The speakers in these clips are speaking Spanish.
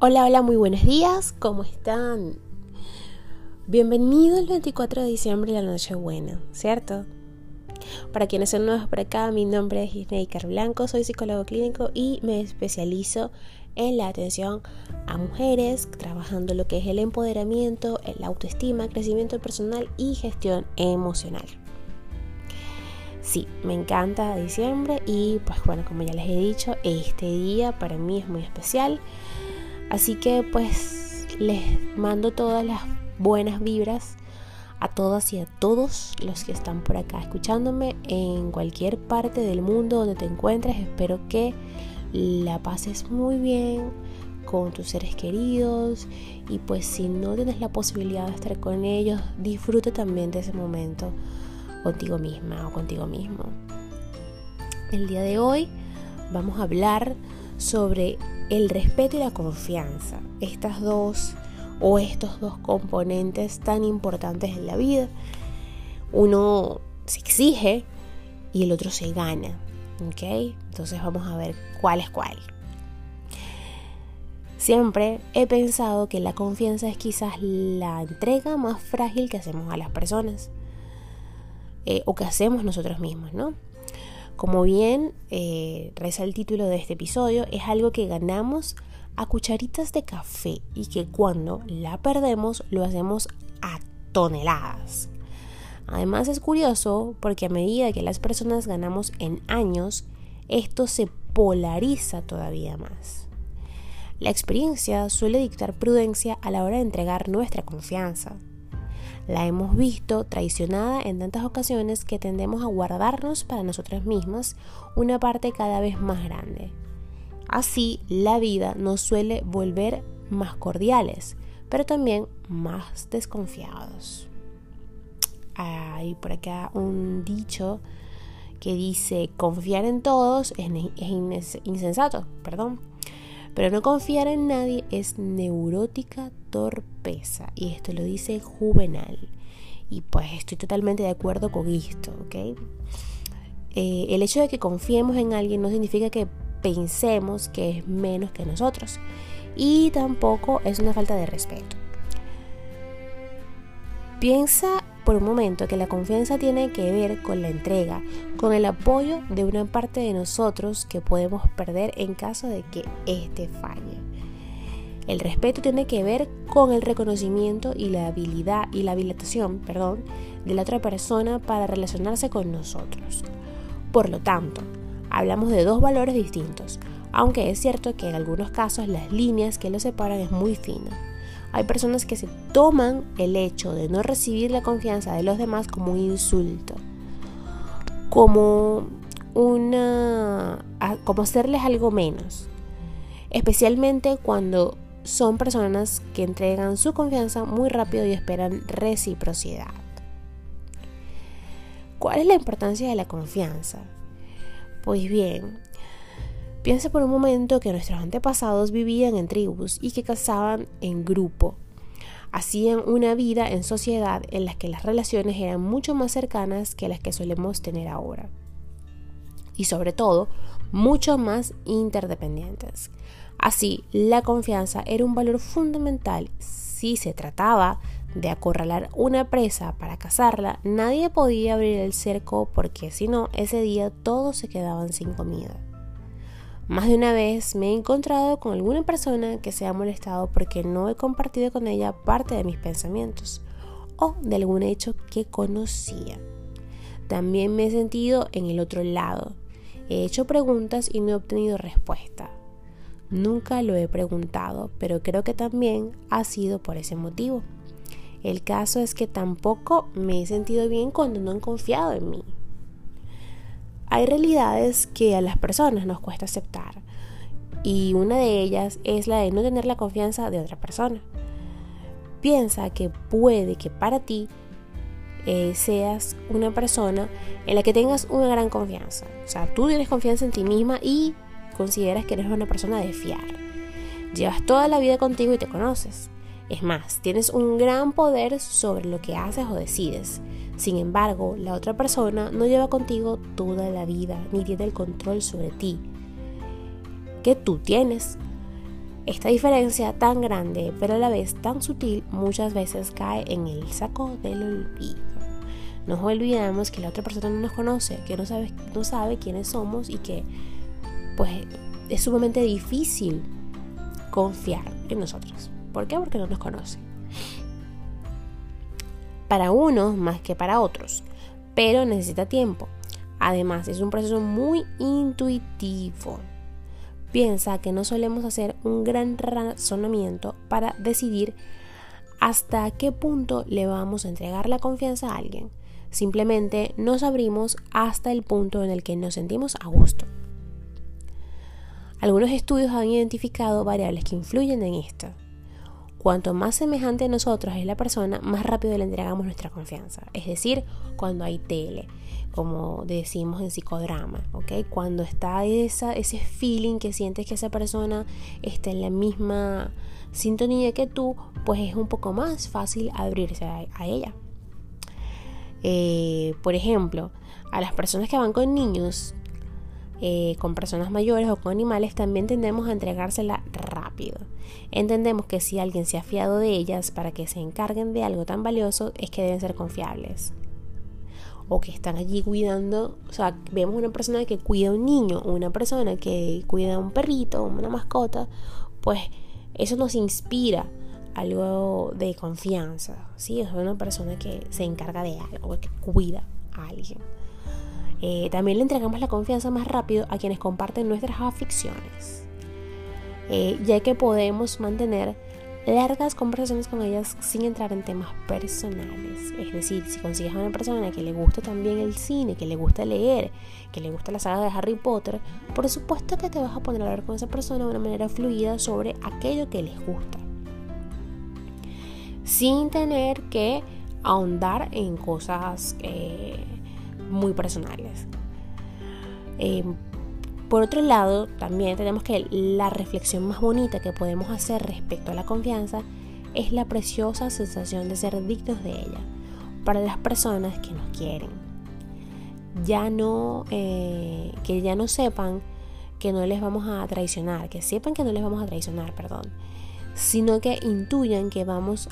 Hola, hola, muy buenos días, ¿cómo están? Bienvenido el 24 de diciembre, la noche buena, ¿cierto? Para quienes son nuevos por acá, mi nombre es Isneikar Blanco, soy psicólogo clínico y me especializo en la atención a mujeres, trabajando lo que es el empoderamiento, la autoestima, crecimiento personal y gestión emocional. Sí, me encanta diciembre y pues bueno, como ya les he dicho, este día para mí es muy especial Así que pues les mando todas las buenas vibras a todas y a todos los que están por acá escuchándome en cualquier parte del mundo donde te encuentres. Espero que la pases muy bien con tus seres queridos y pues si no tienes la posibilidad de estar con ellos, disfrute también de ese momento contigo misma o contigo mismo. El día de hoy vamos a hablar sobre el respeto y la confianza. Estas dos o estos dos componentes tan importantes en la vida. Uno se exige y el otro se gana. ¿Ok? Entonces vamos a ver cuál es cuál. Siempre he pensado que la confianza es quizás la entrega más frágil que hacemos a las personas. Eh, o que hacemos nosotros mismos, ¿no? Como bien eh, reza el título de este episodio, es algo que ganamos a cucharitas de café y que cuando la perdemos lo hacemos a toneladas. Además es curioso porque a medida que las personas ganamos en años, esto se polariza todavía más. La experiencia suele dictar prudencia a la hora de entregar nuestra confianza. La hemos visto traicionada en tantas ocasiones que tendemos a guardarnos para nosotras mismas una parte cada vez más grande. Así, la vida nos suele volver más cordiales, pero también más desconfiados. Hay por acá un dicho que dice confiar en todos es, insensato, perdón. Pero no confiar en nadie es neurótica torpeza. Y esto lo dice Juvenal. Y pues estoy totalmente de acuerdo con esto, ¿ok? Eh, el hecho de que confiemos en alguien no significa que pensemos que es menos que nosotros. Y tampoco es una falta de respeto. Piensa por un momento que la confianza tiene que ver con la entrega, con el apoyo de una parte de nosotros que podemos perder en caso de que éste falle. El respeto tiene que ver con el reconocimiento y la habilidad y la habilitación, perdón, de la otra persona para relacionarse con nosotros. Por lo tanto, hablamos de dos valores distintos, aunque es cierto que en algunos casos las líneas que los separan es muy fina. Hay personas que se toman el hecho de no recibir la confianza de los demás como un insulto, como una como hacerles algo menos, especialmente cuando son personas que entregan su confianza muy rápido y esperan reciprocidad. ¿Cuál es la importancia de la confianza? Pues bien, Piensa por un momento que nuestros antepasados vivían en tribus y que cazaban en grupo. Hacían una vida en sociedad en la que las relaciones eran mucho más cercanas que las que solemos tener ahora. Y sobre todo, mucho más interdependientes. Así, la confianza era un valor fundamental. Si se trataba de acorralar una presa para cazarla, nadie podía abrir el cerco porque si no, ese día todos se quedaban sin comida. Más de una vez me he encontrado con alguna persona que se ha molestado porque no he compartido con ella parte de mis pensamientos o de algún hecho que conocía. También me he sentido en el otro lado. He hecho preguntas y no he obtenido respuesta. Nunca lo he preguntado, pero creo que también ha sido por ese motivo. El caso es que tampoco me he sentido bien cuando no han confiado en mí. Hay realidades que a las personas nos cuesta aceptar y una de ellas es la de no tener la confianza de otra persona. Piensa que puede que para ti eh, seas una persona en la que tengas una gran confianza. O sea, tú tienes confianza en ti misma y consideras que eres una persona de fiar. Llevas toda la vida contigo y te conoces. Es más, tienes un gran poder sobre lo que haces o decides. Sin embargo, la otra persona no lleva contigo toda la vida ni tiene el control sobre ti que tú tienes. Esta diferencia tan grande, pero a la vez tan sutil, muchas veces cae en el saco del olvido. Nos olvidamos que la otra persona no nos conoce, que no sabe, quiénes somos y que pues es sumamente difícil confiar en nosotros. ¿Por qué? Porque no nos conoce. Para unos más que para otros, pero necesita tiempo. Además, es un proceso muy intuitivo. Piensa que no solemos hacer un gran razonamiento para decidir hasta qué punto le vamos a entregar la confianza a alguien. Simplemente nos abrimos hasta el punto en el que nos sentimos a gusto. Algunos estudios han identificado variables que influyen en esto. Cuanto más semejante a nosotros es la persona, más rápido le entregamos nuestra confianza. Es decir, cuando hay tele, como decimos en psicodrama, ¿ok? Cuando está esa, ese feeling que sientes que esa persona está en la misma sintonía que tú, pues es un poco más fácil abrirse a, ella. Eh, por ejemplo, a las personas que van con niños, eh, con personas mayores o con animales, también tendemos a entregársela rápido. Entendemos que si alguien se ha fiado de ellas para que se encarguen de algo tan valioso, es que deben ser confiables. O que están allí cuidando, o sea, vemos una persona que cuida a un niño, una persona que cuida a un perrito, una mascota, pues eso nos inspira algo de confianza, ¿sí? Es una persona que se encarga de algo, que cuida a alguien. Eh, también le entregamos la confianza más rápido a quienes comparten nuestras aficiones, eh, ya que podemos mantener largas conversaciones con ellas sin entrar en temas personales. Es decir, si consigues a una persona que le gusta también el cine, que le gusta leer, que le gusta la saga de Harry Potter, por supuesto que te vas a poner a hablar con esa persona de una manera fluida sobre aquello que les gusta. Sin tener que ahondar en cosas eh, muy personales. Eh, por otro lado, también tenemos que la reflexión más bonita que podemos hacer respecto a la confianza es la preciosa sensación de ser dignos de ella para las personas que nos quieren. Ya no, eh, que ya no sepan que no les vamos a traicionar, que sepan que no les vamos a traicionar, perdón, sino que intuyan que vamos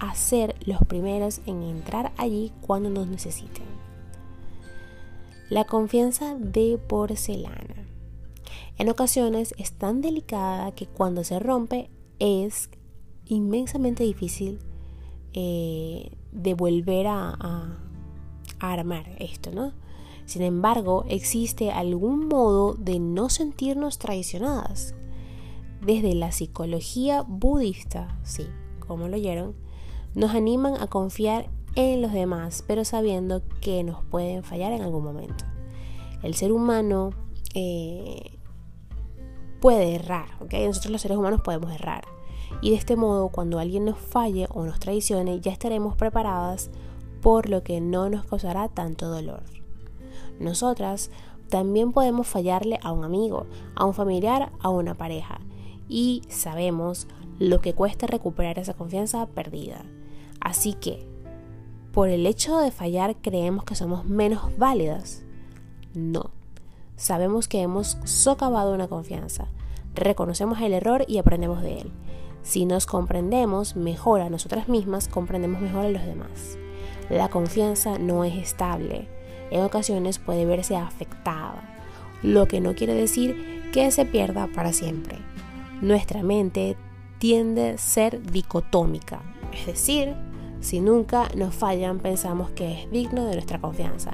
a ser los primeros en entrar allí cuando nos necesiten. La confianza de porcelana. En ocasiones es tan delicada que cuando se rompe es inmensamente difícil eh, de volver a, armar esto, ¿no? Sin embargo, existe algún modo de no sentirnos traicionadas. Desde la psicología budista, sí, como lo oyeron, nos animan a confiar en los demás, pero sabiendo que nos pueden fallar en algún momento. El ser humano eh, puede errar, ¿ok? Nosotros los seres humanos podemos errar. Y de este modo, cuando alguien nos falle o nos traicione, ya estaremos preparadas por lo que no nos causará tanto dolor. Nosotras también podemos fallarle a un amigo, a un familiar, a una pareja. Y sabemos lo que cuesta recuperar esa confianza perdida. Así que por el hecho de fallar creemos que somos menos válidas. No. Sabemos que hemos socavado una confianza, reconocemos el error y aprendemos de él. Si nos comprendemos mejor a nosotras mismas, comprendemos mejor a los demás. La confianza no es estable. En ocasiones puede verse afectada, lo que no quiere decir que se pierda para siempre. Nuestra mente tiende a ser dicotómica, es decir, si nunca nos fallan, pensamos que es digno de nuestra confianza.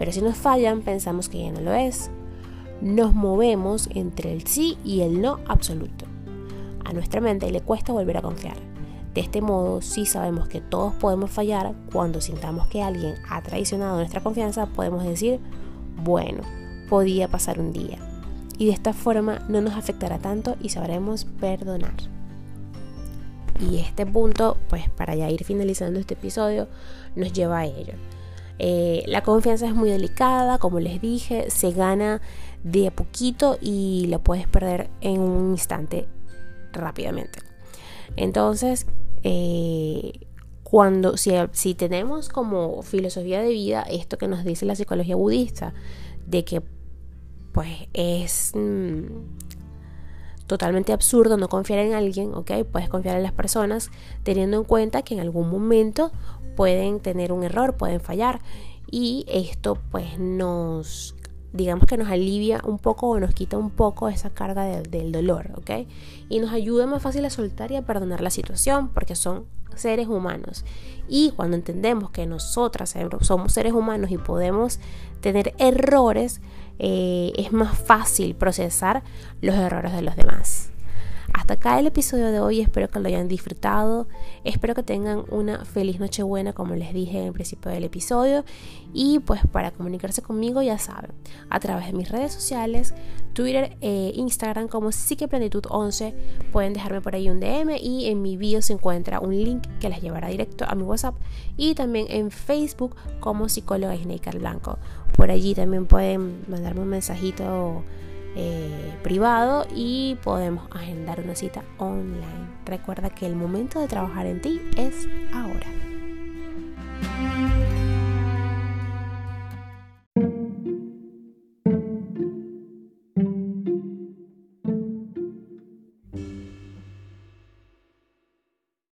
Pero si nos fallan, pensamos que ya no lo es. Nos movemos entre el sí y el no absoluto. A nuestra mente le cuesta volver a confiar. De este modo, si sabemos que todos podemos fallar, cuando sintamos que alguien ha traicionado nuestra confianza, podemos decir, bueno, podía pasar un día. Y de esta forma no nos afectará tanto y sabremos perdonar. Y este punto, pues para ya ir finalizando este episodio, nos lleva a ello. Eh, la confianza es muy delicada, como les dije, se gana de a poquito y la puedes perder en un instante rápidamente. Entonces, eh, cuando si, tenemos como filosofía de vida esto que nos dice la psicología budista, de que pues es mm, totalmente absurdo no confiar en alguien, ¿ok? Puedes confiar en las personas teniendo en cuenta que en algún momento pueden tener un error, pueden fallar y esto pues nos digamos que nos alivia un poco o nos quita un poco esa carga del dolor, ¿ok? Y nos ayuda más fácil a soltar y a perdonar la situación porque son seres humanos. Y cuando entendemos que nosotras somos seres humanos y podemos tener errores, eh, es más fácil procesar los errores de los demás. Hasta acá el episodio de hoy, espero que lo hayan disfrutado, espero que tengan una feliz noche buena como les dije en el principio del episodio y pues para comunicarse conmigo ya saben, a través de mis redes sociales, Twitter e Instagram como psiqueplenitud11, pueden dejarme por ahí un DM y en mi bio se encuentra un link que les llevará directo a mi WhatsApp y también en Facebook como psicóloga Snaker Blanco. Por allí también pueden mandarme un mensajito eh, privado y podemos agendar una cita online. Recuerda que el momento de trabajar en ti es ahora.